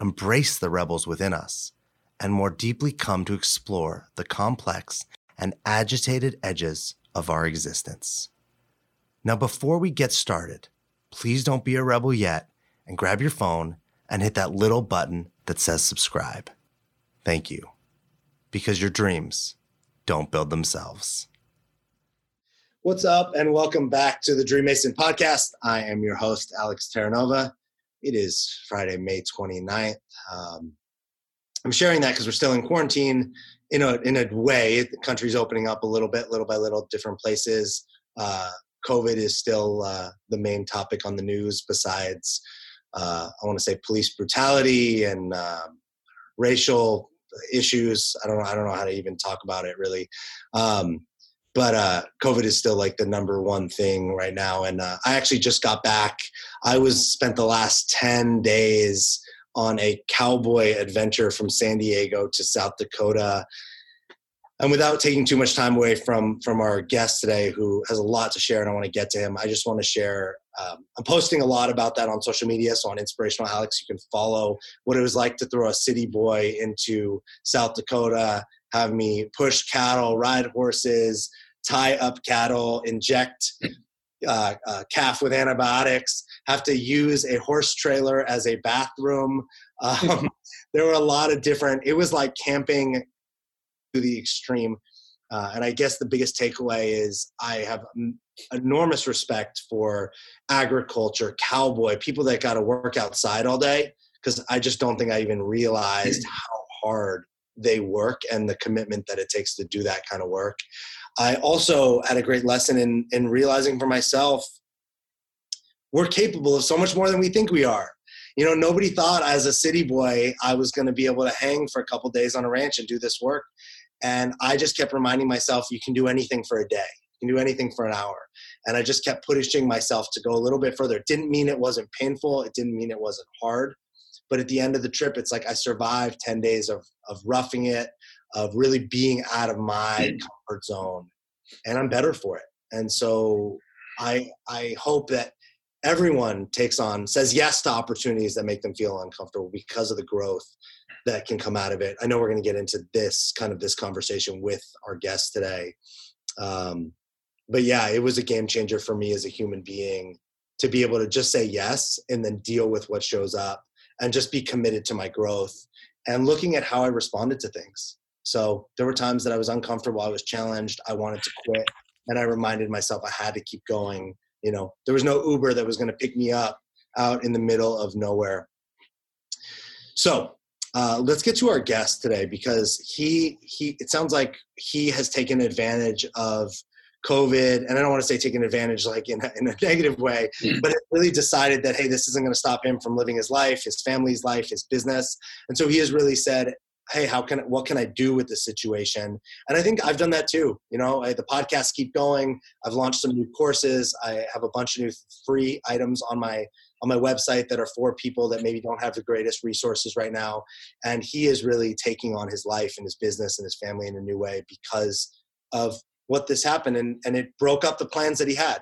embrace the rebels within us, and more deeply come to explore the complex and agitated edges of our existence. Now, before we get started, please don't be a rebel yet and grab your phone and hit that little button that says subscribe. Thank you. Because your dreams don't build themselves. What's up, and welcome back to the Dream Mason podcast. I am your host, Alex Terranova. It is Friday, May 29th. Um, I'm sharing that because we're still in quarantine in a, in a way. The country's opening up a little bit, little by little, different places. Uh, COVID is still uh, the main topic on the news, besides, uh, I want to say, police brutality and um, racial issues. I don't know. I don't know how to even talk about it really. Um, but uh, COVID is still like the number one thing right now. And uh, I actually just got back. I was spent the last ten days on a cowboy adventure from San Diego to South Dakota. And without taking too much time away from from our guest today, who has a lot to share, and I want to get to him, I just want to share. Um, I'm posting a lot about that on social media. So on Inspirational Alex, you can follow what it was like to throw a city boy into South Dakota, have me push cattle, ride horses, tie up cattle, inject uh, calf with antibiotics, have to use a horse trailer as a bathroom. Um, there were a lot of different. It was like camping to the extreme. Uh, and I guess the biggest takeaway is I have enormous respect for agriculture, cowboy, people that got to work outside all day, because I just don't think I even realized how hard they work and the commitment that it takes to do that kind of work. I also had a great lesson in, in realizing for myself we're capable of so much more than we think we are. You know, nobody thought as a city boy I was going to be able to hang for a couple days on a ranch and do this work. And I just kept reminding myself, you can do anything for a day. You can do anything for an hour. And I just kept pushing myself to go a little bit further. It didn't mean it wasn't painful. It didn't mean it wasn't hard. But at the end of the trip, it's like I survived 10 days of, of roughing it, of really being out of my comfort zone. And I'm better for it. And so I, I hope that everyone takes on, says yes to opportunities that make them feel uncomfortable because of the growth that can come out of it. I know we're going to get into this kind of this conversation with our guest today. Um, but yeah, it was a game changer for me as a human being to be able to just say yes and then deal with what shows up and just be committed to my growth and looking at how I responded to things. So there were times that I was uncomfortable, I was challenged, I wanted to quit, and I reminded myself I had to keep going. You know, there was no Uber that was going to pick me up out in the middle of nowhere. So uh, let's get to our guest today because he he it sounds like he has taken advantage of COVID, and I don't want to say taking advantage like in a, in a negative way, mm. but it really decided that hey, this isn't going to stop him from living his life, his family's life, his business, and so he has really said, hey, how can what can I do with this situation? And I think I've done that too. You know, I, the podcasts keep going. I've launched some new courses. I have a bunch of new free items on my on my website that are for people that maybe don't have the greatest resources right now. And he is really taking on his life and his business and his family in a new way because of what this happened and, and it broke up the plans that he had.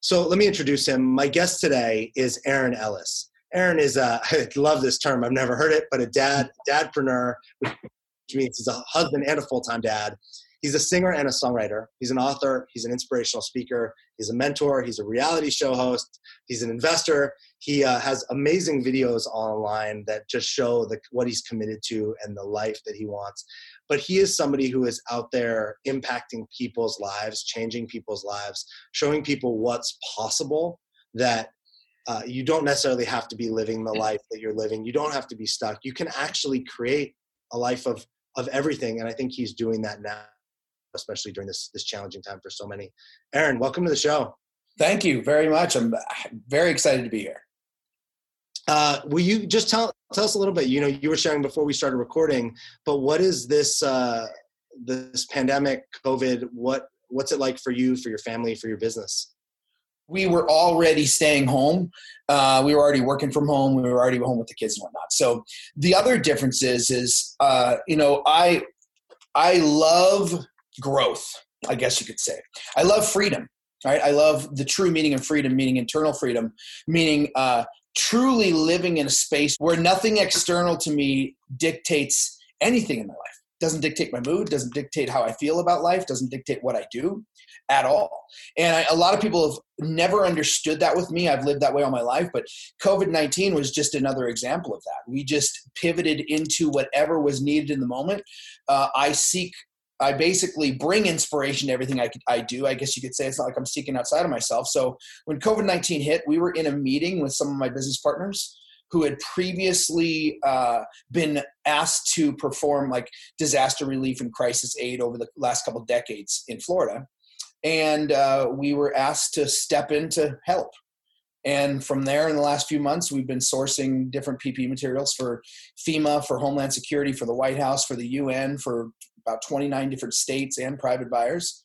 So let me introduce him. My guest today is Aaron Ellis. Aaron is a, I love this term, I've never heard it, but a dad, mm-hmm. dadpreneur, which means he's a husband and a full-time dad. He's a singer and a songwriter. He's an author. He's an inspirational speaker. He's a mentor. He's a reality show host. He's an investor. He uh, has amazing videos online that just show the, what he's committed to and the life that he wants. But he is somebody who is out there impacting people's lives, changing people's lives, showing people what's possible. That uh, you don't necessarily have to be living the life that you're living. You don't have to be stuck. You can actually create a life of of everything, and I think he's doing that now especially during this this challenging time for so many. Aaron, welcome to the show. Thank you very much. I'm very excited to be here. Uh, will you just tell tell us a little bit. You know, you were sharing before we started recording, but what is this uh, this pandemic, COVID? What what's it like for you, for your family, for your business? We were already staying home. Uh, we were already working from home. We were already home with the kids and whatnot. So the other difference is, is uh, you know, I I love growth. I guess you could say. I love freedom. Right? I love the true meaning of freedom, meaning internal freedom, meaning uh, truly living in a space where nothing external to me dictates anything in my life doesn't dictate my mood doesn't dictate how i feel about life doesn't dictate what i do at all and I, a lot of people have never understood that with me i've lived that way all my life but covid-19 was just another example of that we just pivoted into whatever was needed in the moment uh, i seek I basically bring inspiration to everything I, I do. I guess you could say it's not like I'm seeking outside of myself. So when COVID 19 hit, we were in a meeting with some of my business partners who had previously uh, been asked to perform like disaster relief and crisis aid over the last couple decades in Florida. And uh, we were asked to step in to help. And from there, in the last few months, we've been sourcing different PPE materials for FEMA, for Homeland Security, for the White House, for the UN, for about 29 different states and private buyers.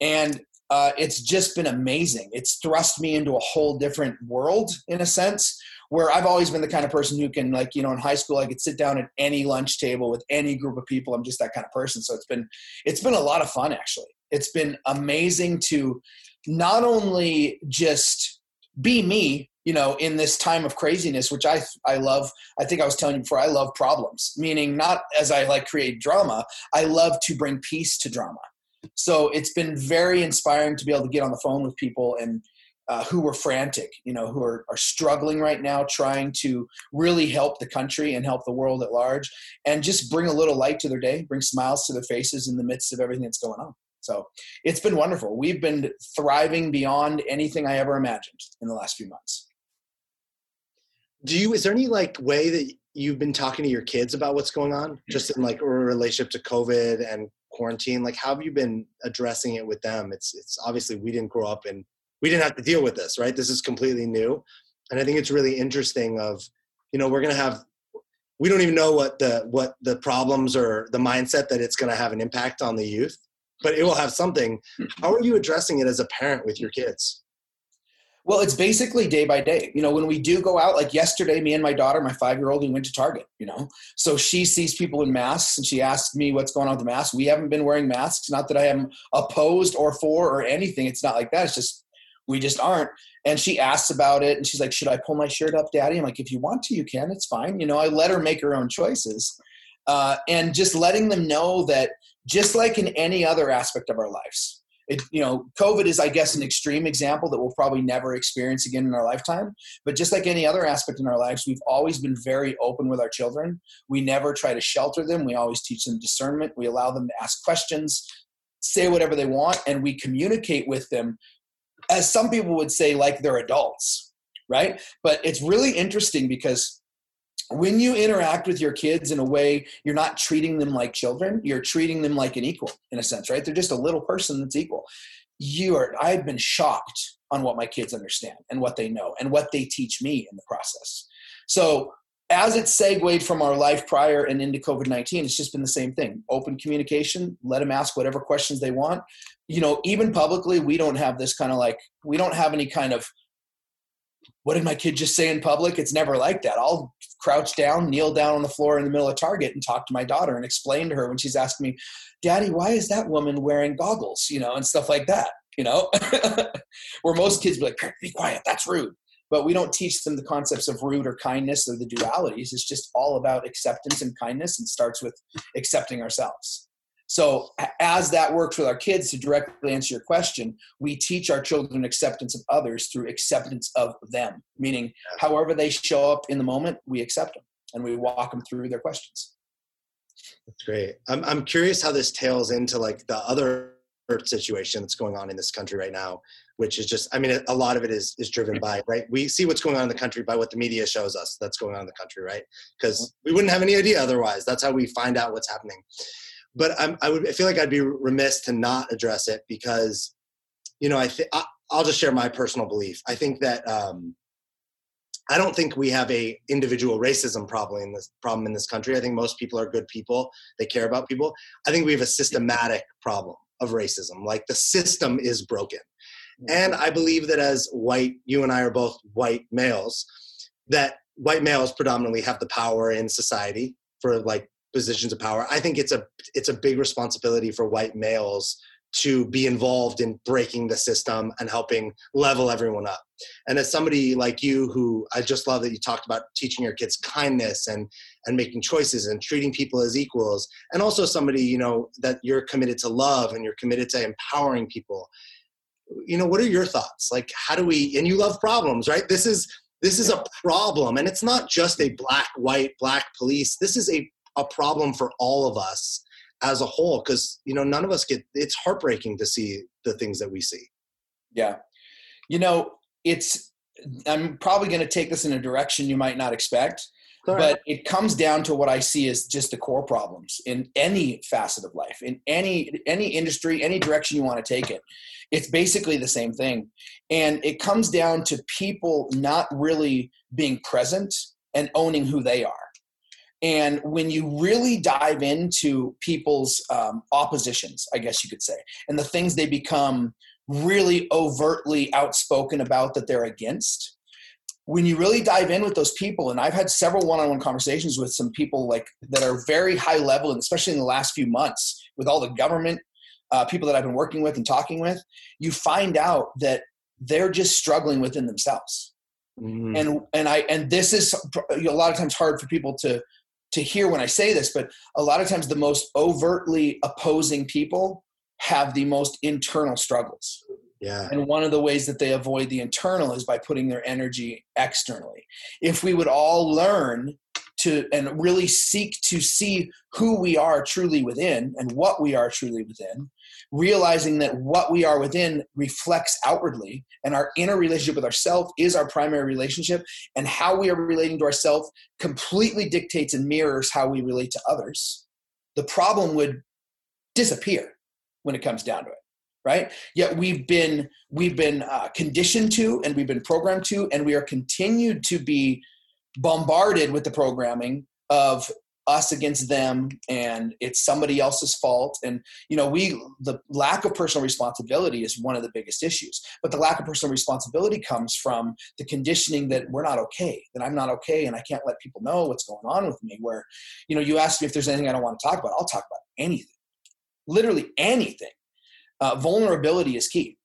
And uh, it's just been amazing. It's thrust me into a whole different world in a sense where I've always been the kind of person who can like, you know, in high school, I could sit down at any lunch table with any group of people. I'm just that kind of person. So it's been, it's been a lot of fun actually. It's been amazing to not only just be me, you know, in this time of craziness, which I I love. I think I was telling you before. I love problems, meaning not as I like create drama. I love to bring peace to drama. So it's been very inspiring to be able to get on the phone with people and uh, who were frantic, you know, who are, are struggling right now, trying to really help the country and help the world at large, and just bring a little light to their day, bring smiles to their faces in the midst of everything that's going on. So it's been wonderful. We've been thriving beyond anything I ever imagined in the last few months. Do you is there any like way that you've been talking to your kids about what's going on? Hmm. Just in like a relationship to covid and quarantine like how have you been addressing it with them? It's it's obviously we didn't grow up and we didn't have to deal with this right? This is completely new. And i think it's really interesting of you know we're going to have we don't even know what the what the problems or the mindset that it's going to have an impact on the youth but it will have something how are you addressing it as a parent with your kids well, it's basically day by day. You know, when we do go out, like yesterday, me and my daughter, my five year old, we went to Target, you know. So she sees people in masks and she asks me what's going on with the mask. We haven't been wearing masks. Not that I am opposed or for or anything. It's not like that. It's just, we just aren't. And she asks about it and she's like, Should I pull my shirt up, daddy? I'm like, If you want to, you can. It's fine. You know, I let her make her own choices. Uh, and just letting them know that just like in any other aspect of our lives, it, you know, COVID is, I guess, an extreme example that we'll probably never experience again in our lifetime. But just like any other aspect in our lives, we've always been very open with our children. We never try to shelter them. We always teach them discernment. We allow them to ask questions, say whatever they want, and we communicate with them, as some people would say, like they're adults, right? But it's really interesting because when you interact with your kids in a way you're not treating them like children you're treating them like an equal in a sense right? They're just a little person that's equal. You are i've been shocked on what my kids understand and what they know and what they teach me in the process. So as it segued from our life prior and into covid-19 it's just been the same thing. Open communication let them ask whatever questions they want. You know even publicly we don't have this kind of like we don't have any kind of what did my kid just say in public? It's never like that. I'll crouch down, kneel down on the floor in the middle of Target and talk to my daughter and explain to her when she's asking me, Daddy, why is that woman wearing goggles? You know, and stuff like that, you know, where most kids be like, be quiet, that's rude. But we don't teach them the concepts of rude or kindness or the dualities. It's just all about acceptance and kindness and starts with accepting ourselves. So, as that works with our kids, to directly answer your question, we teach our children acceptance of others through acceptance of them, meaning however they show up in the moment, we accept them and we walk them through their questions. That's great. I'm, I'm curious how this tails into like the other situation that's going on in this country right now, which is just, I mean, a lot of it is, is driven by, right? We see what's going on in the country by what the media shows us that's going on in the country, right? Because we wouldn't have any idea otherwise. That's how we find out what's happening but I'm, I would I feel like I'd be remiss to not address it because, you know, I I'll just share my personal belief. I think that um, I don't think we have a individual racism problem in this problem in this country. I think most people are good people. They care about people. I think we have a systematic problem of racism. Like the system is broken. And I believe that as white, you and I are both white males, that white males predominantly have the power in society for like positions of power. I think it's a it's a big responsibility for white males to be involved in breaking the system and helping level everyone up. And as somebody like you who I just love that you talked about teaching your kids kindness and and making choices and treating people as equals and also somebody, you know, that you're committed to love and you're committed to empowering people. You know, what are your thoughts? Like how do we and you love problems, right? This is this is a problem and it's not just a black white black police. This is a a problem for all of us as a whole because you know none of us get it's heartbreaking to see the things that we see. Yeah. You know it's i'm probably going to take this in a direction you might not expect but it comes down to what i see as just the core problems in any facet of life in any any industry any direction you want to take it. It's basically the same thing. And it comes down to people not really being present and owning who they are and when you really dive into people's um, oppositions, I guess you could say, and the things they become really overtly outspoken about that they're against, when you really dive in with those people, and I've had several one-on-one conversations with some people like that are very high level, and especially in the last few months with all the government uh, people that I've been working with and talking with, you find out that they're just struggling within themselves. Mm-hmm. And and I and this is a lot of times hard for people to to hear when I say this, but a lot of times the most overtly opposing people have the most internal struggles. Yeah. And one of the ways that they avoid the internal is by putting their energy externally. If we would all learn to and really seek to see who we are truly within and what we are truly within, realizing that what we are within reflects outwardly and our inner relationship with ourself is our primary relationship and how we are relating to ourselves completely dictates and mirrors how we relate to others the problem would disappear when it comes down to it right? Yet we've been we've been uh, conditioned to and we've been programmed to and we are continued to be bombarded with the programming of us against them and it's somebody else's fault. And you know we the lack of personal responsibility is one of the biggest issues. But the lack of personal responsibility comes from the conditioning that we're not okay that i'm not okay and i can't let people know what's going on with me where you know you asked me if there's anything i don't want to talk about i'll talk about anything. Literally anything. Uh, vulnerability is key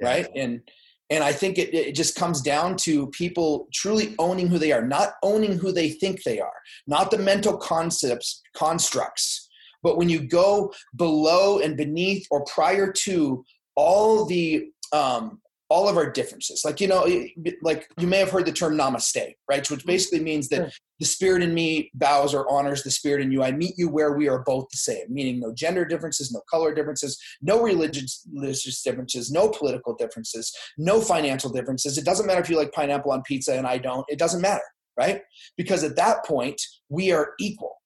right? And and I think it, it just comes down to people truly owning who they are, not owning who they think they are, not the mental concepts, constructs. But when you go below and beneath or prior to all the um, all of our differences. Like, you know, like you may have heard the term namaste, right? Which mm-hmm. basically means that. The spirit in me bows or honors the spirit in you. I meet you where we are both the same, meaning no gender differences, no color differences, no religious, religious differences, no political differences, no financial differences. It doesn't matter if you like pineapple on pizza and I don't, it doesn't matter, right? Because at that point, we are equal.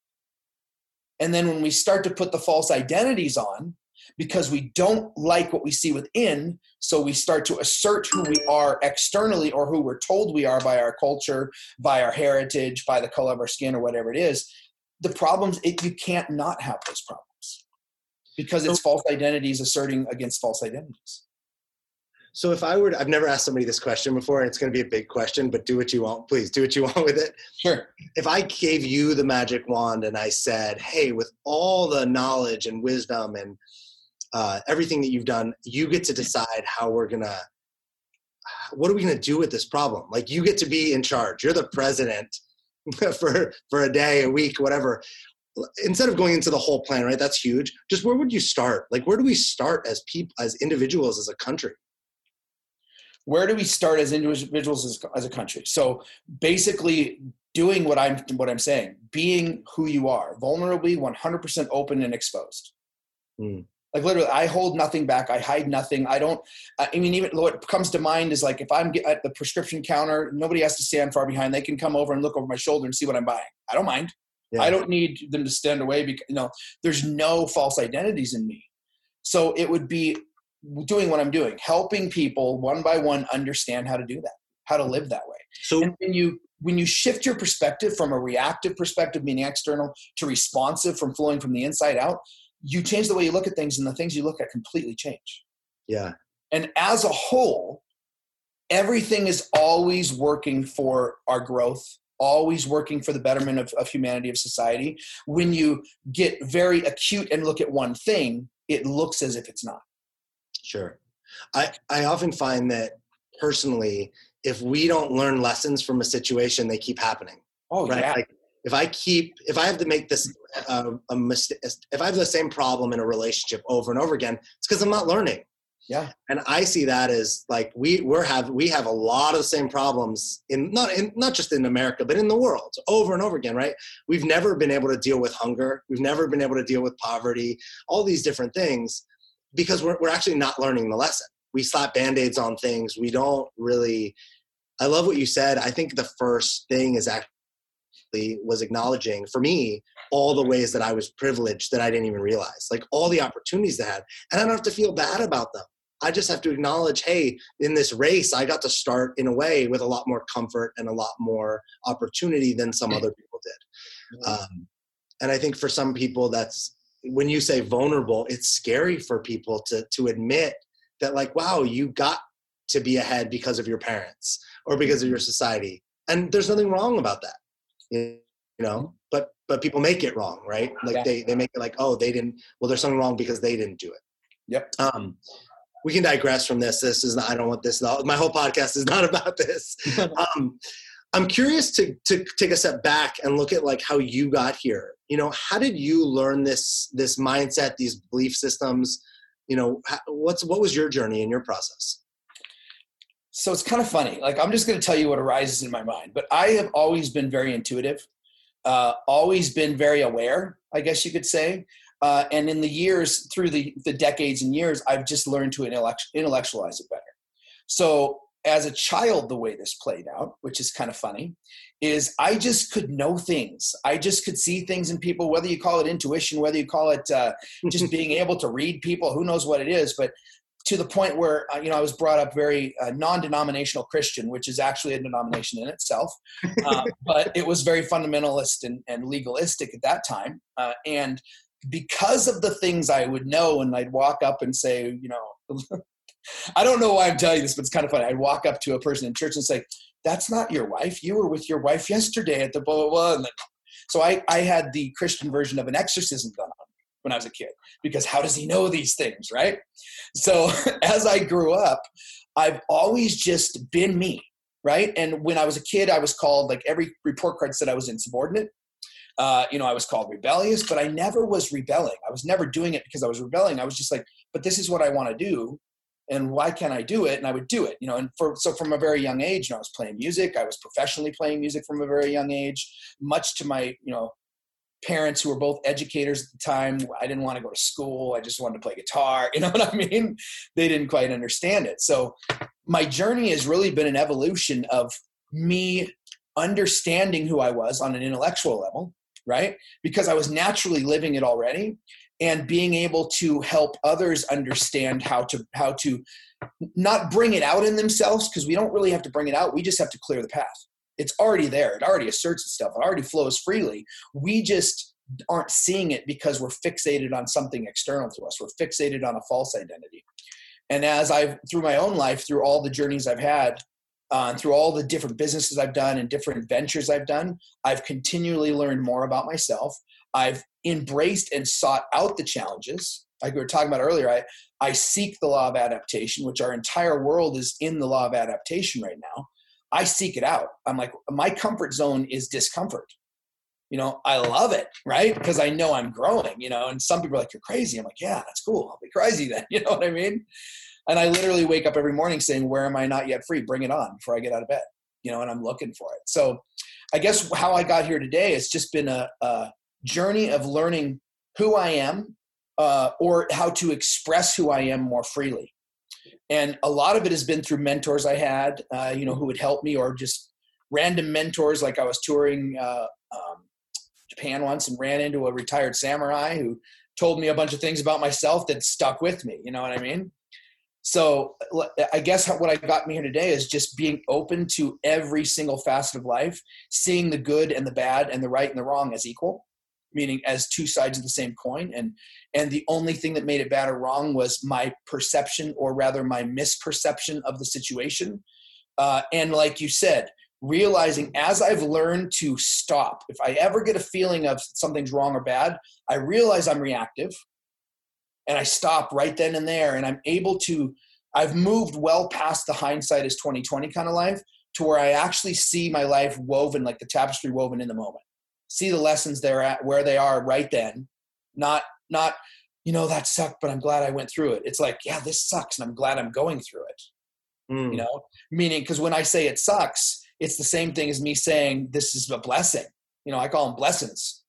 And then when we start to put the false identities on, because we don't like what we see within. So we start to assert who we are externally or who we're told we are by our culture, by our heritage, by the color of our skin, or whatever it is. The problems, it, you can't not have those problems because it's false identities asserting against false identities. So if I were to, I've never asked somebody this question before, and it's going to be a big question, but do what you want. Please do what you want with it. Sure. If I gave you the magic wand and I said, hey, with all the knowledge and wisdom and uh, everything that you've done, you get to decide how we're gonna. What are we gonna do with this problem? Like you get to be in charge. You're the president for for a day, a week, whatever. Instead of going into the whole plan, right? That's huge. Just where would you start? Like where do we start as people, as individuals, as a country? Where do we start as individuals as, as a country? So basically, doing what I'm what I'm saying, being who you are, vulnerably, 100% open and exposed. Mm. Like literally, I hold nothing back. I hide nothing. I don't. I mean, even what comes to mind is like if I'm at the prescription counter, nobody has to stand far behind. They can come over and look over my shoulder and see what I'm buying. I don't mind. Yeah. I don't need them to stand away because you know there's no false identities in me. So it would be doing what I'm doing, helping people one by one understand how to do that, how to live that way. So and when you when you shift your perspective from a reactive perspective, meaning external, to responsive from flowing from the inside out, you change the way you look at things, and the things you look at completely change. Yeah. And as a whole, everything is always working for our growth, always working for the betterment of, of humanity, of society. When you get very acute and look at one thing, it looks as if it's not. Sure. I, I often find that personally, if we don't learn lessons from a situation, they keep happening. Oh, right? yeah. Like if I keep, if I have to make this uh, a mistake, if I have the same problem in a relationship over and over again, it's because I'm not learning. Yeah. And I see that as like we we're have we have a lot of the same problems in not in not just in America but in the world over and over again, right? We've never been able to deal with hunger. We've never been able to deal with poverty, all these different things because we're we're actually not learning the lesson. We slap band-aids on things. We don't really I love what you said. I think the first thing is actually was acknowledging for me all the ways that I was privileged that I didn't even realize, like all the opportunities I had. And I don't have to feel bad about them. I just have to acknowledge, hey, in this race, I got to start in a way with a lot more comfort and a lot more opportunity than some other people did. Um, and I think for some people, that's when you say vulnerable, it's scary for people to to admit that, like, wow, you got to be ahead because of your parents or because of your society, and there's nothing wrong about that, you know. But but people make it wrong, right? Like yeah. they they make it like, oh, they didn't. Well, there's something wrong because they didn't do it. Yep. Um, we can digress from this. This is not, I don't want this. My whole podcast is not about this. um, I'm curious to to take a step back and look at like how you got here. You know, how did you learn this this mindset, these belief systems? You know, what's what was your journey and your process? So it's kind of funny. Like I'm just going to tell you what arises in my mind, but I have always been very intuitive, uh, always been very aware. I guess you could say. Uh, and in the years, through the, the decades and years, I've just learned to intellect, intellectualize it better. So as a child, the way this played out, which is kind of funny, is I just could know things. I just could see things in people, whether you call it intuition, whether you call it uh, just being able to read people, who knows what it is. But to the point where uh, you know I was brought up very uh, non-denominational Christian, which is actually a denomination in itself, uh, but it was very fundamentalist and, and legalistic at that time. Uh, and because of the things I would know, and I'd walk up and say, you know, I don't know why I'm telling you this, but it's kind of funny. I'd walk up to a person in church and say, "That's not your wife. You were with your wife yesterday at the blah blah blah." And then, so I I had the Christian version of an exorcism done when I was a kid because how does he know these things, right? So as I grew up, I've always just been me, right? And when I was a kid, I was called like every report card said I was insubordinate. Uh, you know, I was called rebellious, but I never was rebelling. I was never doing it because I was rebelling. I was just like, but this is what I want to do. And why can't I do it? And I would do it, you know. And for so from a very young age, you know, I was playing music. I was professionally playing music from a very young age, much to my, you know, parents who were both educators at the time. I didn't want to go to school. I just wanted to play guitar. You know what I mean? They didn't quite understand it. So my journey has really been an evolution of me understanding who I was on an intellectual level right? Because I was naturally living it already and being able to help others understand how to how to not bring it out in themselves because we don't really have to bring it out we just have to clear the path it's already there it already asserts itself it already flows freely we just aren't seeing it because we're fixated on something external to us we're fixated on a false identity and as i've through my own life through all the journeys i've had uh, through all the different businesses I've done and different ventures I've done, I've continually learned more about myself. I've embraced and sought out the challenges. Like we were talking about earlier, I, I seek the law of adaptation, which our entire world is in the law of adaptation right now. I seek it out. I'm like, my comfort zone is discomfort. You know, I love it, right? Because I know I'm growing, you know, and some people are like, you're crazy. I'm like, yeah, that's cool. I'll be crazy then. You know what I mean? And I literally wake up every morning saying, Where am I not yet free? Bring it on before I get out of bed. You know, and I'm looking for it. So I guess how I got here today has just been a, a journey of learning who I am uh, or how to express who I am more freely. And a lot of it has been through mentors I had, uh, you know, who would help me, or just random mentors. Like I was touring uh, um, Japan once and ran into a retired samurai who told me a bunch of things about myself that stuck with me. You know what I mean? So I guess what I got me here today is just being open to every single facet of life, seeing the good and the bad and the right and the wrong as equal, meaning as two sides of the same coin. And and the only thing that made it bad or wrong was my perception, or rather my misperception of the situation. Uh, and like you said, realizing as I've learned to stop, if I ever get a feeling of something's wrong or bad, I realize I'm reactive and I stop right then and there and I'm able to I've moved well past the hindsight is 2020 kind of life to where I actually see my life woven like the tapestry woven in the moment. See the lessons they're at where they are right then. Not not you know that sucked but I'm glad I went through it. It's like yeah this sucks and I'm glad I'm going through it. Mm. You know, meaning because when I say it sucks, it's the same thing as me saying this is a blessing. You know, I call them blessings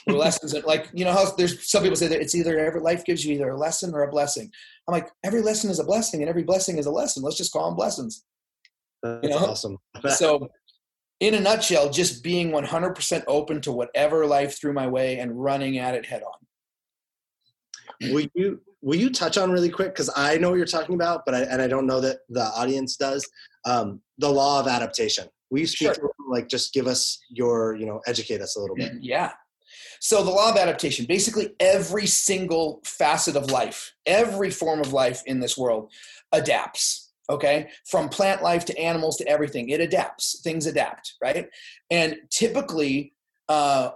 lessons like you know how there's some people say that it's either every life gives you either a lesson or a blessing i'm like every lesson is a blessing and every blessing is a lesson let's just call them blessings That's you know awesome so in a nutshell just being 100% open to whatever life threw my way and running at it head on will you will you touch on really quick because i know what you're talking about but I, and i don't know that the audience does um, the law of adaptation will you speak sure. like just give us your you know educate us a little bit yeah so, the law of adaptation basically, every single facet of life, every form of life in this world adapts. Okay. From plant life to animals to everything, it adapts. Things adapt, right? And typically, uh,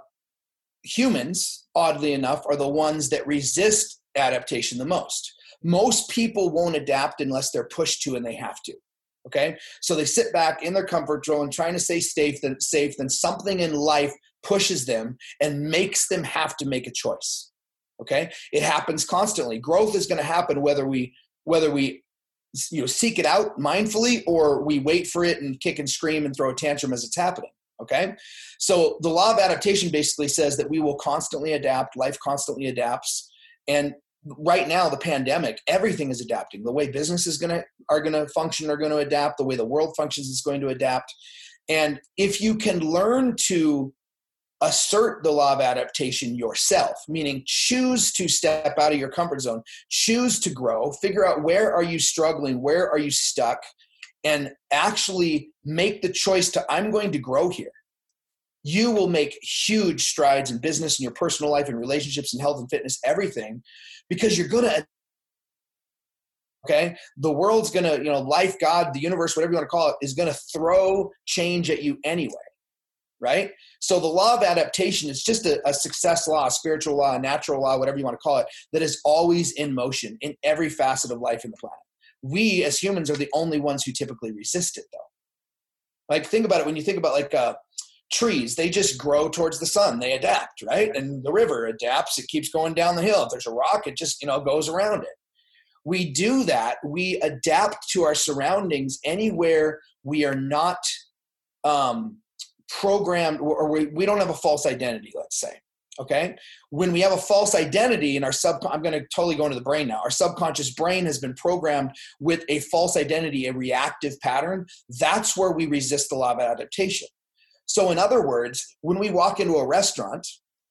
humans, oddly enough, are the ones that resist adaptation the most. Most people won't adapt unless they're pushed to and they have to. Okay, so they sit back in their comfort zone, trying to stay safe. Then safe, then something in life pushes them and makes them have to make a choice okay it happens constantly growth is going to happen whether we whether we you know seek it out mindfully or we wait for it and kick and scream and throw a tantrum as it's happening okay? So the law of adaptation basically says that we will constantly adapt life constantly adapts and right now the pandemic everything is adapting. The way businesses going to are going to function are going to adapt the way the world functions is going to adapt and if you can learn to assert the law of adaptation yourself meaning choose to step out of your comfort zone choose to grow figure out where are you struggling where are you stuck and actually make the choice to i'm going to grow here. You will make huge strides in business and your personal life and relationships and health and fitness everything because you're going to okay? The world's going to you know life god the universe whatever you want to call it is going to throw change at you anyway right? So the law of adaptation is just a, a, success law, a spiritual law, a natural law, whatever you want to call it, that is always in motion in every facet of life in the planet. We as humans are the only ones who typically resist it, though. Like think about it when you think about like uh, trees, they just grow towards the sun, they adapt, right? And the river adapts, it keeps going down the hill. If there's a rock, it just you know goes around it. We do that. We adapt to our surroundings anywhere we are not um, programmed or we, we don't have a false identity let's say okay? When we have a false identity in our sub i'm going to totally go into the brain now. Our subconscious brain has been programmed with a false identity a reactive pattern. That's where we resist the law of adaptation. So in other words when we walk into a restaurant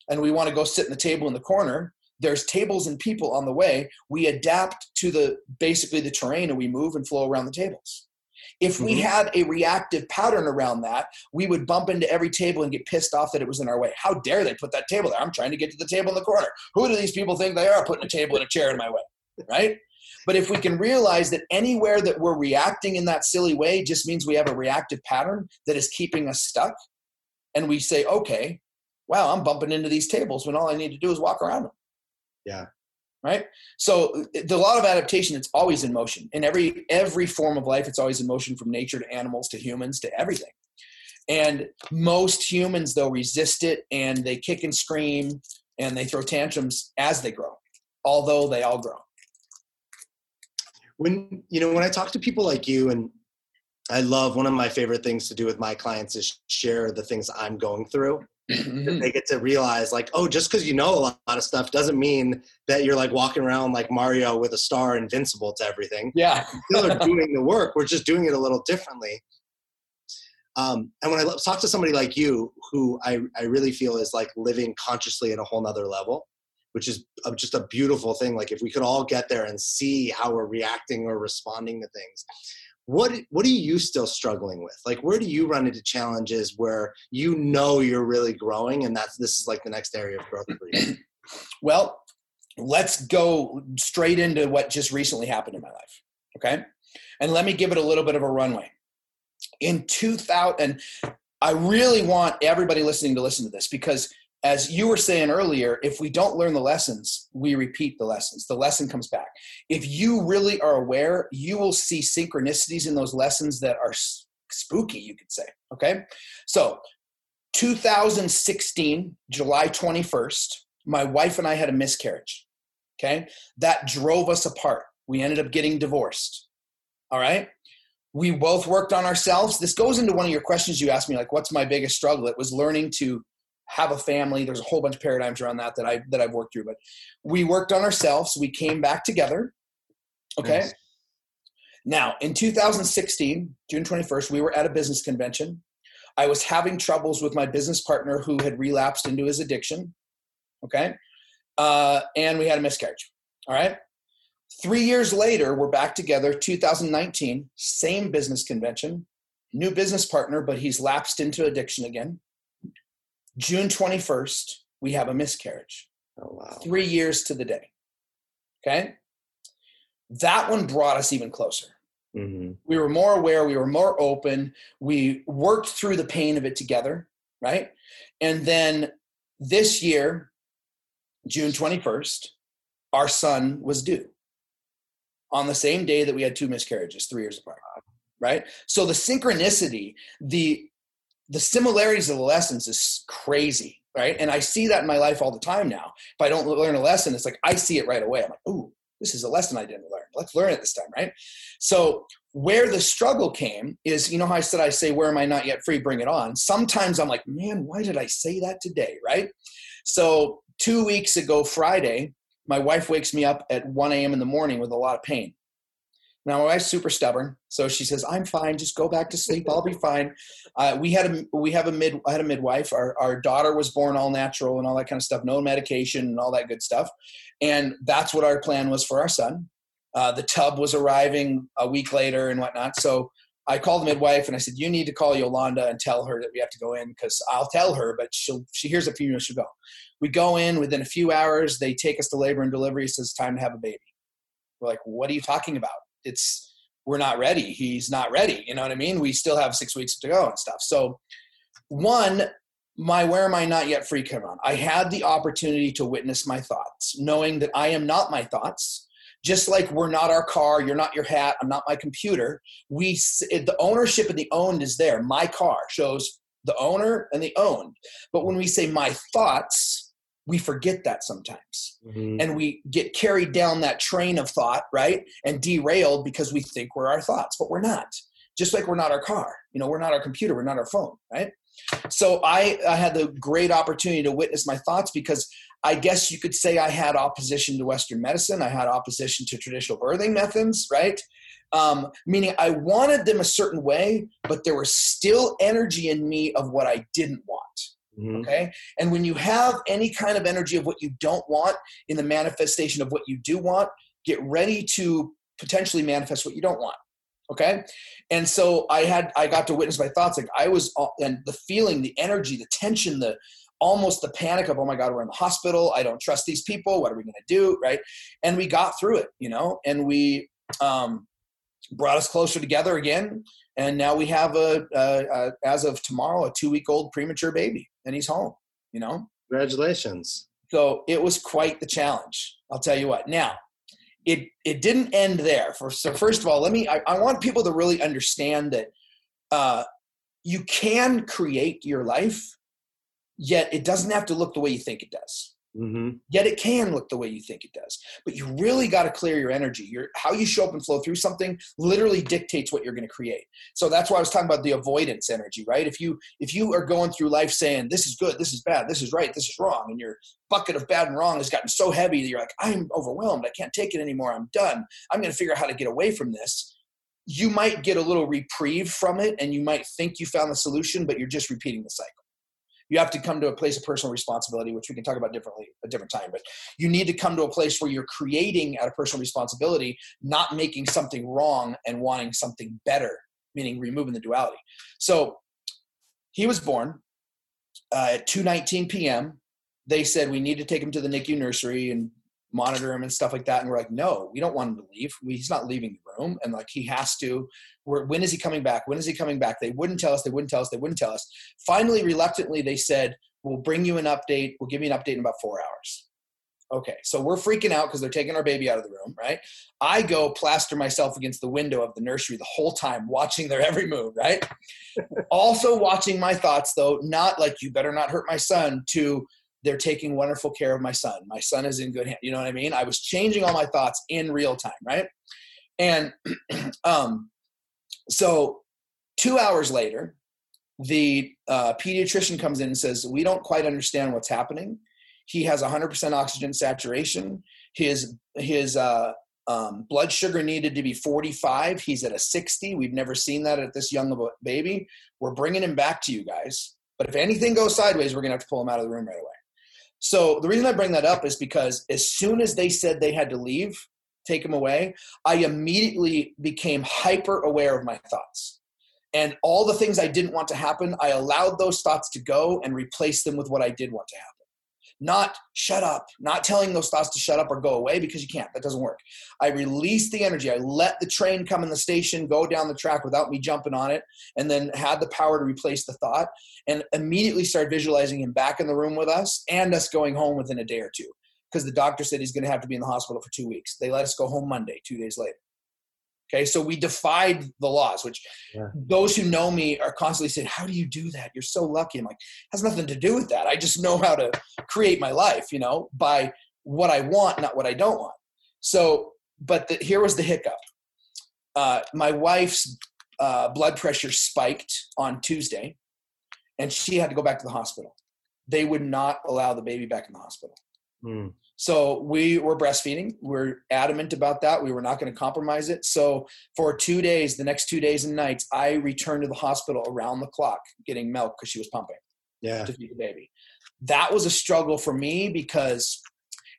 and we want to go sit in the table in the corner there's tables and people on the way. We adapt to the basically the terrain and we move and flow around the tables if we mm-hmm. had a reactive pattern around that, we would bump into every table and get pissed off that it was in our way. How dare they put that table there? I'm trying to get to the table in the corner. Who do these people think they are putting a table and a chair in my way? Right? But if we can realize that anywhere that we're reacting in that silly way just means we have a reactive pattern that is keeping us stuck, and we say, okay, wow, I'm bumping into these tables when all I need to do is walk around them. Yeah right? So the law of adaptation it's always in motion. In every every form of life it's always in motion from nature to animals to humans to everything. And most humans though resist it and they kick and scream and they throw tantrums as they grow although they all grow. When you know when i talk to people like you and i love one of my favorite things to do with my clients is share the things i'm going through mm-hmm. they get to realize like oh just because you know a lot of stuff doesn't mean that you're like walking around like mario with a star invincible to everything yeah still are doing the work we're just doing it a little differently um, and when i talk to somebody like you who I, I really feel is like living consciously at a whole nother level which is just a beautiful thing. Like if we could all get there and see how we're reacting or responding to things. What what are you still struggling with? Like where do you run into challenges where you know you're really growing and that's this is like the next area of growth for you? well, let's go straight into what just recently happened in my life. Okay. And let me give it a little bit of a runway. In 2000, I really want everybody listening to listen to this because as you were saying earlier, if we don't learn the lessons, we repeat the lessons. The lesson comes back. If you really are aware, you will see synchronicities in those lessons that are spooky, you could say. Okay. So, 2016, July 21st, my wife and I had a miscarriage. Okay. That drove us apart. We ended up getting divorced. All right. We both worked on ourselves. This goes into one of your questions you asked me, like, what's my biggest struggle? It was learning to have a family. There's a whole bunch of paradigms around that that I that I've worked through. But we worked on ourselves. We came back together. Okay. Nice. Now, in 2016, June 21st, we were at a business convention. I was having troubles with my business partner who had relapsed into his addiction. Okay. Uh, and we had a miscarriage. All right. Three years later, we're back together, 2019, same business convention, new business partner, but he's lapsed into addiction again. June 21st, we have a miscarriage. Oh, wow. Three years to the day. Okay. That one brought us even closer. Mm-hmm. We were more aware, we were more open, we worked through the pain of it together, right? And then this year, June 21st, our son was due on the same day that we had two miscarriages, three years apart, right? So the synchronicity, the the similarities of the lessons is crazy, right? And I see that in my life all the time now. If I don't learn a lesson, it's like I see it right away. I'm like, ooh, this is a lesson I didn't learn. Let's learn it this time, right? So where the struggle came is, you know how I said I say, where am I not yet free? Bring it on. Sometimes I'm like, man, why did I say that today, right? So two weeks ago, Friday, my wife wakes me up at 1 a.m. in the morning with a lot of pain. Now my wife's super stubborn, so she says, "I'm fine. Just go back to sleep. I'll be fine." Uh, we had a we have a mid I had a midwife. Our our daughter was born all natural and all that kind of stuff, no medication and all that good stuff, and that's what our plan was for our son. Uh, the tub was arriving a week later and whatnot, so I called the midwife and I said, "You need to call Yolanda and tell her that we have to go in because I'll tell her, but she'll she hears a few she'll go." We go in within a few hours. They take us to labor and delivery. Says time to have a baby. We're like, "What are you talking about?" It's we're not ready. He's not ready. You know what I mean? We still have six weeks to go and stuff. So, one, my where am I not yet free come on. I had the opportunity to witness my thoughts, knowing that I am not my thoughts. Just like we're not our car, you're not your hat, I'm not my computer. We the ownership and the owned is there. My car shows the owner and the owned. But when we say my thoughts, we forget that sometimes. Mm-hmm. and we get carried down that train of thought right and derailed because we think we're our thoughts but we're not. Just like we're not our car you know we're not our computer we're not our phone right? So I, I had the great opportunity to witness my thoughts because i guess you could say i had opposition to western medicine i had opposition to traditional birthing methods right? Um, meaning i wanted them a certain way but there was still energy in me of what i didn't want Mm-hmm. Okay. And when you have any kind of energy of what you don't want in the manifestation of what you do want, get ready to potentially manifest what you don't want. Okay. And so I had, I got to witness my thoughts. Like I was, and the feeling, the energy, the tension, the almost the panic of, oh my God, we're in the hospital. I don't trust these people. What are we going to do? Right. And we got through it, you know, and we, um, brought us closer together again and now we have a, a, a as of tomorrow a two week old premature baby and he's home, you know? Congratulations. So it was quite the challenge. I'll tell you what. Now, it it didn't end there. For so first of all, let me I, I want people to really understand that uh, you can create your life, yet it doesn't have to look the way you think it does. Mm-hmm. Yet it can look the way you think it does. But you really got to clear your energy. Your how you show up and flow through something literally dictates what you're going to create. So that's why I was talking about the avoidance energy, right? If you if you are going through life saying this is good, this is bad, this is right, this is wrong, and your bucket of bad and wrong has gotten so heavy that you're like, I'm overwhelmed, I can't take it anymore, I'm done. I'm going to figure out how to get away from this. You might get a little reprieve from it, and you might think you found the solution, but you're just repeating the cycle you have to come to a place of personal responsibility which we can talk about differently a different time but you need to come to a place where you're creating out of personal responsibility not making something wrong and wanting something better meaning removing the duality. So he was born uh, at 2.19 p.m they said we need to take him to the nicu nursery and monitor him and stuff like that. And we're like, no, we don't want him to leave. We, he's not leaving the room. And like, he has to, we're, when is he coming back? When is he coming back? They wouldn't tell us. They wouldn't tell us. They wouldn't tell us. Finally, reluctantly, they said, we'll bring you an update. We'll give you an update in about four hours. Okay, so we're freaking out because they're taking our baby out of the room, right? I go plaster myself against the window of the nursery the whole time, watching their every move, right? also watching my thoughts, though, not like you better not hurt my son, to they're taking wonderful care of my son. My son is in good hands. You know what I mean? I was changing all my thoughts in real time, right? And um, so two hours later, the uh, pediatrician comes in and says, We don't quite understand what's happening. He has 100% oxygen saturation. His, his uh, um, blood sugar needed to be 45. He's at a 60. We've never seen that at this young baby. We're bringing him back to you guys. But if anything goes sideways, we're going to have to pull him out of the room right away. So the reason I bring that up is because as soon as they said they had to leave, take him away, I immediately became hyper aware of my thoughts. And all the things I didn't want to happen, I allowed those thoughts to go and replaced them with what I did want to happen not shut up, not telling those thoughts to shut up or go away because you can't. That doesn't work. I release the energy. I let the train come in the station, go down the track without me jumping on it, and then had the power to replace the thought and immediately start visualizing him back in the room with us and us going home within a day or two because the doctor said he's going to have to be in the hospital for two weeks. They let us go home Monday, two days later. Okay, so we defied the laws, which yeah. those who know me are constantly saying, How do you do that? You're so lucky. I'm like, has nothing to do with that. I just know how to create my life, you know, by what I want, not what I don't want. So, but the, here was the hiccup. Uh, my wife's uh, blood pressure spiked on Tuesday, and she had to go back to the hospital. They would not allow the baby back in the hospital. Mm. So we were breastfeeding. We're adamant about that. We were not going to compromise it. So for two days, the next two days and nights, I returned to the hospital around the clock getting milk because she was pumping. Yeah. To feed the baby. That was a struggle for me because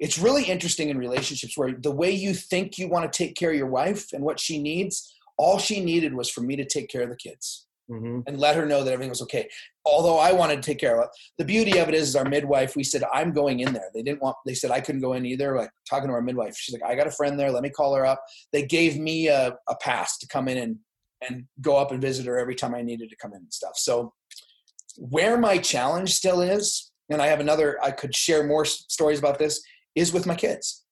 it's really interesting in relationships where the way you think you want to take care of your wife and what she needs, all she needed was for me to take care of the kids mm-hmm. and let her know that everything was okay. Although I wanted to take care of it. The beauty of it is, is our midwife, we said, I'm going in there. They didn't want, they said I couldn't go in either. Like talking to our midwife, she's like, I got a friend there. Let me call her up. They gave me a, a pass to come in and, and go up and visit her every time I needed to come in and stuff. So where my challenge still is, and I have another, I could share more stories about this, is with my kids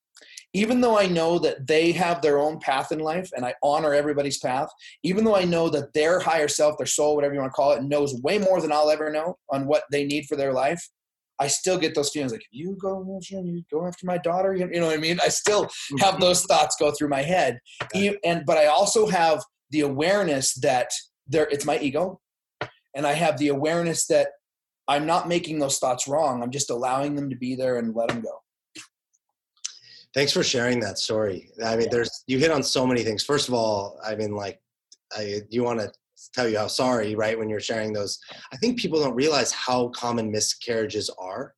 even though I know that they have their own path in life and I honor everybody's path, even though I know that their higher self, their soul, whatever you want to call it, knows way more than I'll ever know on what they need for their life, I still get those feelings like, if you go, you go after my daughter, you know what I mean? I still mm-hmm. have those thoughts go through my head. And, but I also have the awareness that there, it's my ego. And I have the awareness that I'm not making those thoughts wrong. I'm just allowing them to be there and let them go. Thanks for sharing that story. I mean, yeah. there's you hit on so many things. First of all, I mean, like, I you want to tell you how sorry, right? When you're sharing those, I think people don't realize how common miscarriages are.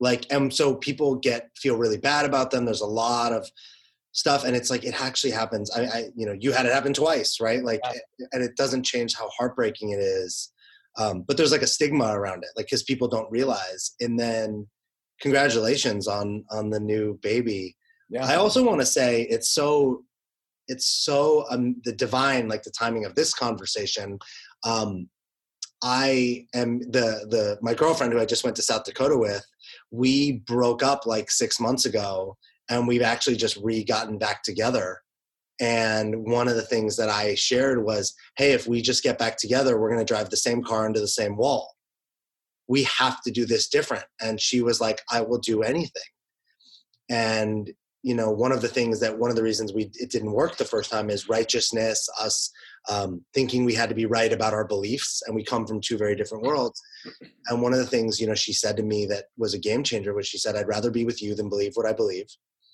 Like, and so people get feel really bad about them. There's a lot of stuff, and it's like it actually happens. I, I you know, you had it happen twice, right? Like, yeah. and it doesn't change how heartbreaking it is. Um, but there's like a stigma around it, like because people don't realize. And then, congratulations on on the new baby. Yeah. I also want to say it's so it's so um, the divine like the timing of this conversation. Um, i am the the my girlfriend who i just went to south dakota with we broke up like six months ago and we've actually just re-gotten back together. And one of the things that i shared was hey if we just get back together we're going to drive the same car into the same wall. We have to do this different. And she was like i will do anything. And you know one of the things that one of the reasons we it didn't work the first time is righteousness us um, thinking we had to be right about our beliefs and we come from two very different worlds. And one of the things you know she said to me that was a game changer was she said i'd rather be with you than believe what i believe.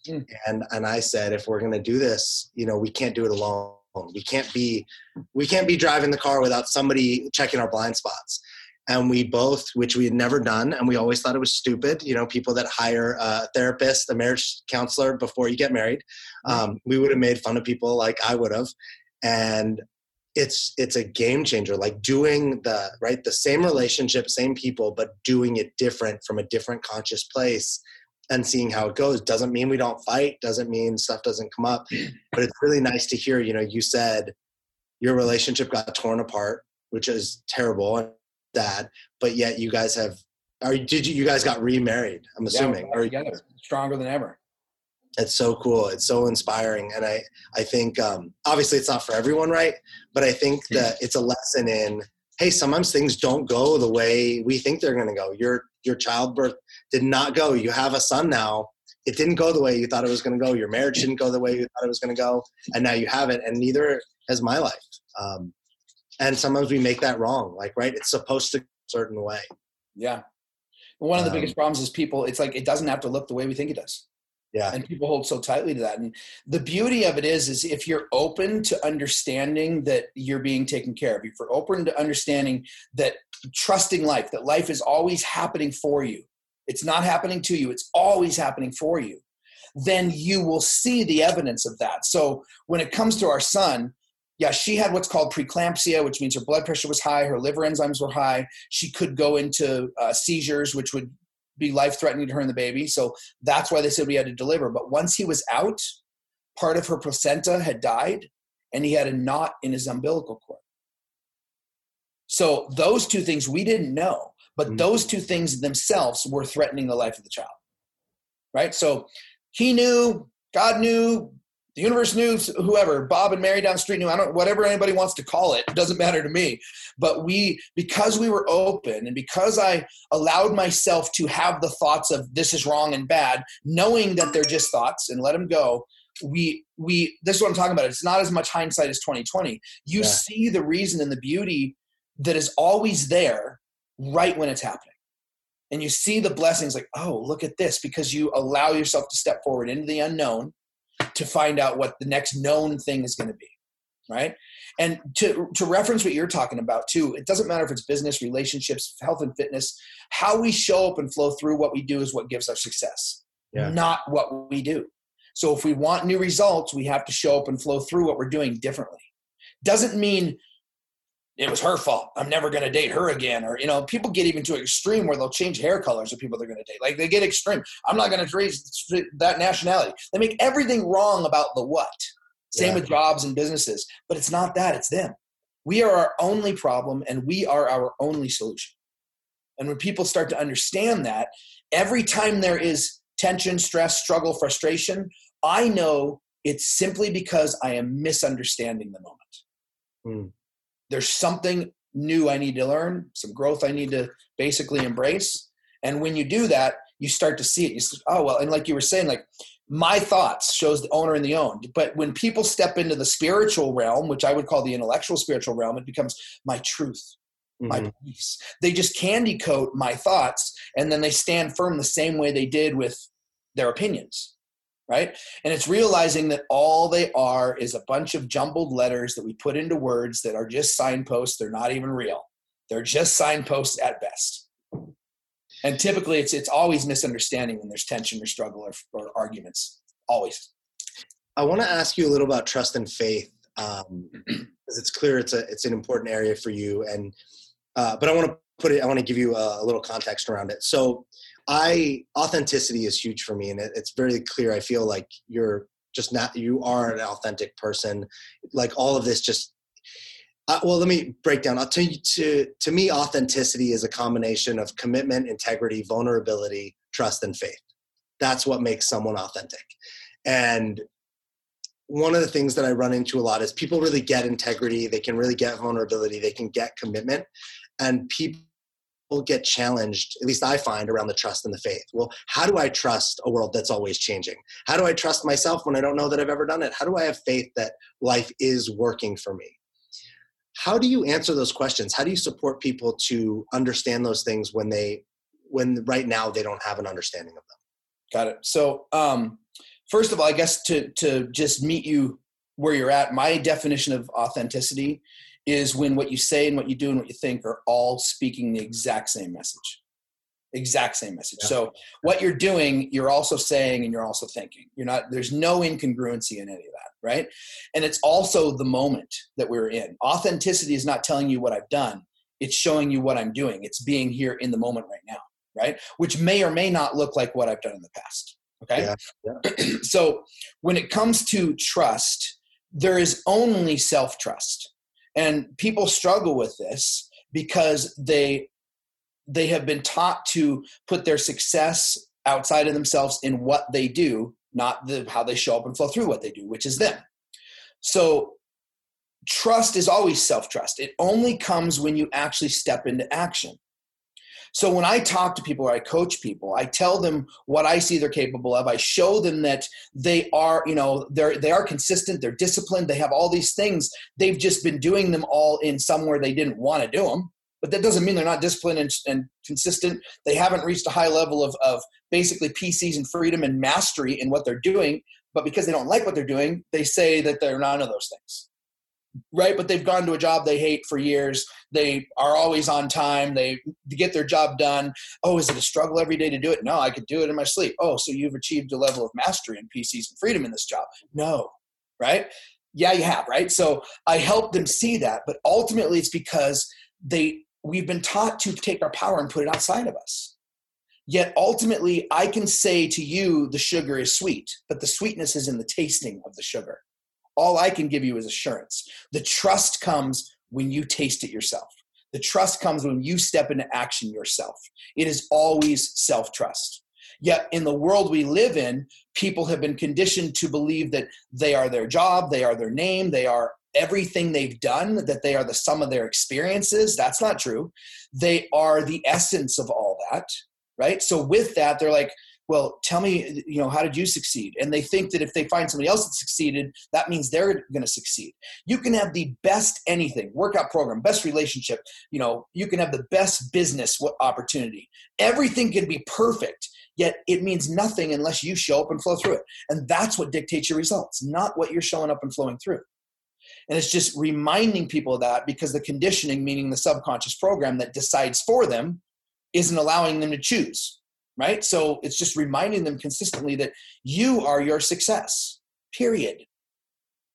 Mm. and and i said if we're going to do this you know we can't do it alone. We can't be we can't be driving the car without somebody checking our blind spots and we both which we had never done and we always thought it was stupid you know people that hire a therapist a marriage counselor before you get married um, we would have made fun of people like i would have. And it's it's a game changer like doing the right the same relationship same people but doing it different from a different conscious place and seeing how it goes. Doesn't mean we don't fight doesn't mean stuff doesn't come up but it's really nice to hear you know you said your relationship got torn apart which is terrible dad but yet you guys have are did you you guys got remarried i'm assuming yeah, or together. Stronger than ever. It's so cool. It's so inspiring. And i i think um obviously it's not for everyone right? But i think that it's a lesson in hey sometimes things don't go the way we think they're going to go. Your your childbirth did not go. You have a son now. It didn't go the way you thought it was going to go. Your marriage didn't go the way you thought it was going to go. And now you have it and neither has my life. Um, and sometimes we make that wrong like right it's supposed to a certain way. Yeah. One of the um, biggest problems is people it's like it doesn't have to look the way we think it does. Yeah. And people hold so tightly to that. And the beauty of it is is if you're open to understanding that you're being taken care of if you're open to understanding that trusting life that life is always happening for you it's not happening to you it's always happening for you then you will see the evidence of that. So when it comes to our son yeah, she had what's called preeclampsia, which means her blood pressure was high, her liver enzymes were high. She could go into uh, seizures, which would be life threatening to her and the baby. So that's why they said we had to deliver. But once he was out, part of her placenta had died and he had a knot in his umbilical cord. So those two things we didn't know, but mm-hmm. those two things themselves were threatening the life of the child. Right? So he knew, God knew, the universe knew whoever bob and mary down the street knew i don't whatever anybody wants to call it, it doesn't matter to me. But we because we were open and because i allowed myself to have the thoughts of this is wrong and bad knowing that they're just thoughts and let them go we we this is what i'm talking about. It's not as much hindsight as 2020 you yeah. see the reason and the beauty that is always there right when it's happening. And you see the blessings like oh look at this because you allow yourself to step forward into the unknown to find out what the next known thing is going to be right? And to to reference what you're talking about too it doesn't matter if it's business relationships health and fitness how we show up and flow through what we do is what gives us success yeah. not what we do. So if we want new results we have to show up and flow through what we're doing differently. Doesn't mean it was her fault. I'm never going to date her again. Or, you know, people get even to extreme where they'll change hair colors of people they're going to date. Like they get extreme. I'm not going to raise that nationality. They make everything wrong about the what. Same yeah. with jobs and businesses. But it's not that, it's them. We are our only problem and we are our only solution. And when people start to understand that, every time there is tension, stress, struggle, frustration, I know it's simply because I am misunderstanding the moment. Mm there's something new I need to learn, some growth I need to basically embrace. And when you do that, you start to see it. You say, oh well, and like you were saying, like my thoughts shows the owner and the owned. But when people step into the spiritual realm, which I would call the intellectual spiritual realm, it becomes my truth, mm-hmm. my beliefs. They just candy coat my thoughts, and then they stand firm the same way they did with their opinions right? And it's realizing that all they are is a bunch of jumbled letters that we put into words that are just signposts. They're not even real. They're just signposts at best. And typically, it's it's always misunderstanding when there's tension or struggle or, or arguments. Always. I want to ask you a little about trust and faith, um, because it's clear it's a it's an important area for you. And uh, but I want to put it. I want to give you a, a little context around it. So I authenticity is huge for me, and it, it's very clear. I feel like you're just not you are an authentic person. Like all of this, just uh, well, let me break down. You to to me, authenticity is a combination of commitment, integrity, vulnerability, trust, and faith. That's what makes someone authentic. And one of the things that I run into a lot is people really get integrity, they can really get vulnerability, they can get commitment, and people get challenged, at least I find, around the trust and the faith. Well, how do I trust a world that's always changing? How do I trust myself when I don't know that I've ever done it? How do I have faith that life is working for me? How do you answer those questions? How do you support people to understand those things when they, when right now they don't have an understanding of them? Got it. So, um, first of all, I guess to to just meet you where you're at, my definition of authenticity is when what you say and what you do and what you think are all speaking the exact same message. Exact same message. Yeah. so what you're doing you're also saying and you're also thinking. You're not there's no incongruency in any of that right? And it's also the moment that we're in. Authenticity is not telling you what i've done. It's showing you what i'm doing. It's being here in the moment right now right? Which may or may not look like what i've done in the past okay? Yeah. Yeah. so when it comes to trust there is only self trust and people struggle with this because they they have been taught to put their success outside of themselves in what they do, not the how they show up and flow through what they do, which is them. So trust is always self-trust. It only comes when you actually step into action. So when I talk to people or I coach people, I tell them what I see they're capable of. I show them that they are, you know, they're they are consistent, they're disciplined, they have all these things. They've just been doing them all in somewhere they didn't want to do them. But that doesn't mean they're not disciplined and, and consistent. They haven't reached a high level of, of basically PCs and freedom and mastery in what they're doing. But because they don't like what they're doing, they say that they're none of those things right? But they've gone to a job they hate for years. They are always on time. They get their job done. Oh, is it a struggle every day to do it? No, I could do it in my sleep. Oh, so you've achieved a level of mastery and PCs and freedom in this job? No, right? Yeah, you have, right? So I help them see that, but ultimately it's because they we've been taught to take our power and put it outside of us. Yet ultimately, I can say to you, the sugar is sweet, but the sweetness is in the tasting of the sugar. All I can give you is assurance. The trust comes when you taste it yourself. The trust comes when you step into action yourself. It is always self trust. Yet in the world we live in, people have been conditioned to believe that they are their job, they are their name, they are everything they've done, that they are the sum of their experiences. That's not true. They are the essence of all that, right? So with that, they're like, well tell me you know how did you succeed? And they think that if they find somebody else that succeeded that means they're going to succeed. You can have the best anything workout program best relationship you know you can have the best business opportunity. Everything can be perfect yet it means nothing unless you show up and flow through it. And that's what dictates your results not what you're showing up and flowing through. And it's just reminding people of that because the conditioning meaning the subconscious program that decides for them isn't allowing them to choose right? So it's just reminding them consistently that you are your success, period.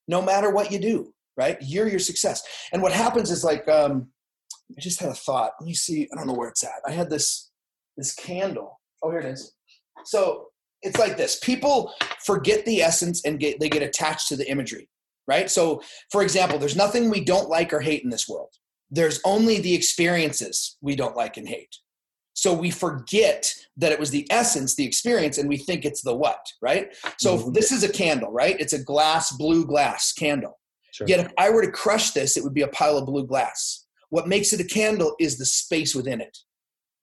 No matter what you do, right? You're your success. And what happens is like, um, I just had a thought. Let me see. I don't know where it's at. I had this this candle. Oh, here it is. So it's like this. People forget the essence and get they get attached to the imagery, right? So, for example, there's nothing we don't like or hate in this world. There's only the experiences we don't like and hate. So we forget that it was the essence, the experience, and we think it's the what, right? So mm-hmm. this is a candle, right? It's a glass, blue glass candle. Sure. Yet if I were to crush this, it would be a pile of blue glass. What makes it a candle is the space within it.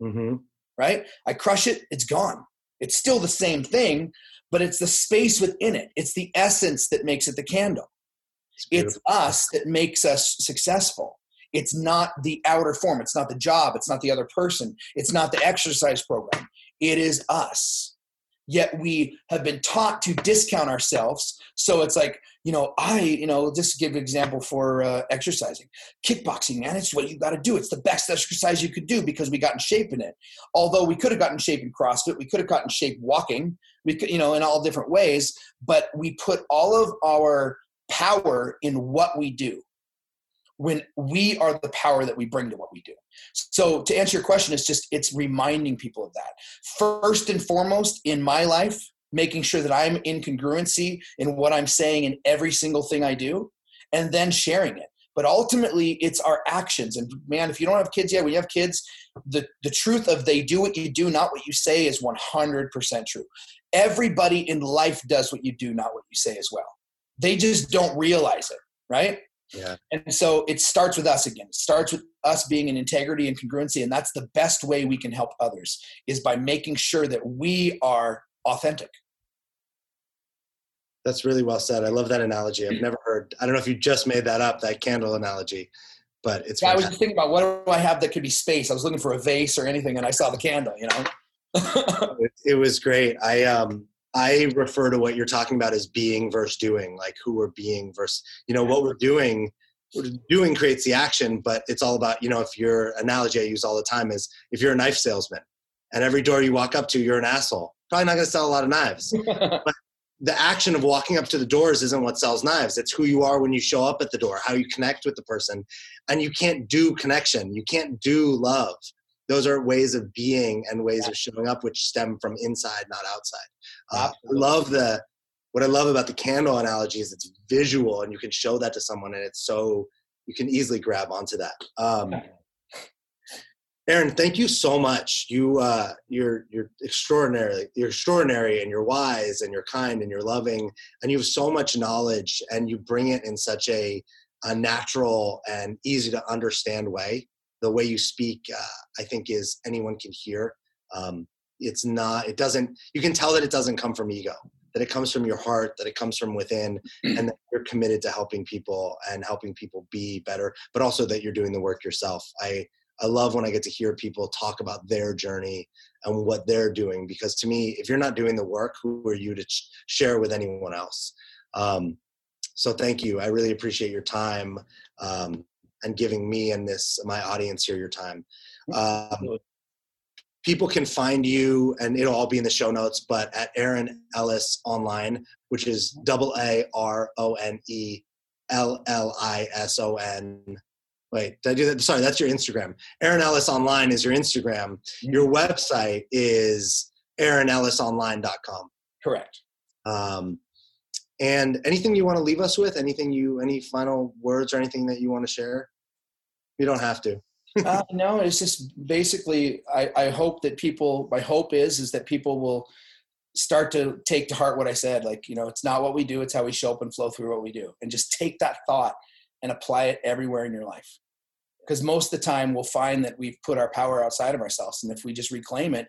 Mm-hmm. Right? I crush it, it's gone. It's still the same thing, but it's the space within it. It's the essence that makes it the candle. It's, it's us that makes us successful. It's not the outer form. It's not the job. It's not the other person. It's not the exercise program. It is us. Yet we have been taught to discount ourselves. So it's like, you know, I, you know, just give an example for uh, exercising. Kickboxing, man, it's what you got to do. It's the best exercise you could do because we got in shape in it. Although we could have gotten shape in CrossFit, we could have gotten shape walking, we could, you know, in all different ways, but we put all of our power in what we do when we are the power that we bring to what we do. So to answer your question, it's just it's reminding people of that. First and foremost in my life, making sure that I'm in congruency in what I'm saying in every single thing I do, and then sharing it. But ultimately, it's our actions. And man, if you don't have kids yet, when you have kids, the, the truth of they do what you do, not what you say, is 100% true. Everybody in life does what you do, not what you say as well. They just don't realize it, right? Yeah. And so it starts with us again. It starts with us being in integrity and congruency. And that's the best way we can help others is by making sure that we are authentic. That's really well said. I love that analogy. I've never heard, I don't know if you just made that up, that candle analogy, but it's. Yeah, I was just thinking about what do I have that could be space? I was looking for a vase or anything and I saw the candle, you know? it, it was great. I, um, I refer to what you're talking about as being versus doing, like who we're being versus, you know, what we're doing doing creates the action, but it's all about, you know, if your analogy I use all the time is if you're a knife salesman and every door you walk up to, you're an asshole, probably not going to sell a lot of knives. but the action of walking up to the doors isn't what sells knives. It's who you are when you show up at the door, how you connect with the person. And you can't do connection, you can't do love. Those are ways of being and ways of showing up, which stem from inside, not outside. Uh, I love the what I love about the candle analogy is it's visual and you can show that to someone and it's so you can easily grab onto that. Um, Aaron, thank you so much. You uh, you're you're extraordinary. You're extraordinary, and you're wise, and you're kind, and you're loving, and you have so much knowledge, and you bring it in such a, a natural and easy to understand way. The way you speak, uh, I think, is anyone can hear. Um, it's not. It doesn't. You can tell that it doesn't come from ego. That it comes from your heart. That it comes from within, and that you're committed to helping people and helping people be better. But also that you're doing the work yourself. I I love when I get to hear people talk about their journey and what they're doing because to me, if you're not doing the work, who are you to ch- share with anyone else? Um, so thank you. I really appreciate your time um, and giving me and this my audience here your time. Um, people can find you, and it'll all be in the show notes. But at Aaron Ellis Online, which is double A R O N E L L I S O N Wait, did I do that? Sorry, that's your Instagram. Aaron Ellis Online is your Instagram. Your website is aaronellisonline.com. Correct. Um, and anything you want to leave us with? Anything you, any final words or anything that you want to share? You don't have to. uh, no, it's just basically, I, I hope that people, my hope is, is that people will start to take to heart what I said. Like, you know, it's not what we do, it's how we show up and flow through what we do. And just take that thought and apply it everywhere in your life. Because most of the time we'll find that we've put our power outside of ourselves. And if we just reclaim it,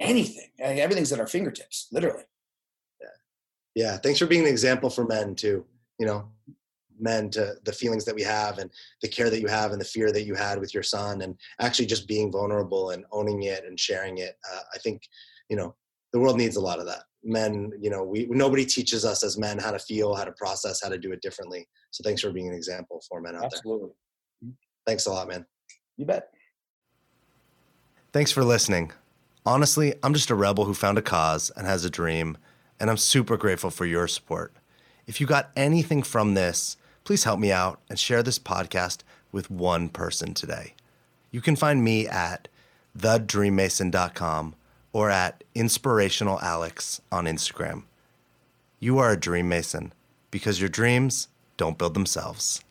anything, everything's at our fingertips, literally. Yeah. Yeah. Thanks for being an example for men too. You know, men to the feelings that we have and the care that you have and the fear that you had with your son and actually just being vulnerable and owning it and sharing it. Uh, I think, you know, the world needs a lot of that men you know we nobody teaches us as men how to feel how to process how to do it differently so thanks for being an example for men out there. absolutely thanks a lot man you bet thanks for listening honestly i'm just a rebel who found a cause and has a dream and i'm super grateful for your support if you got anything from this please help me out and share this podcast with one person today you can find me at thedreammason.com or at Inspirational Alex on Instagram. You are a dream mason because your dreams don't build themselves.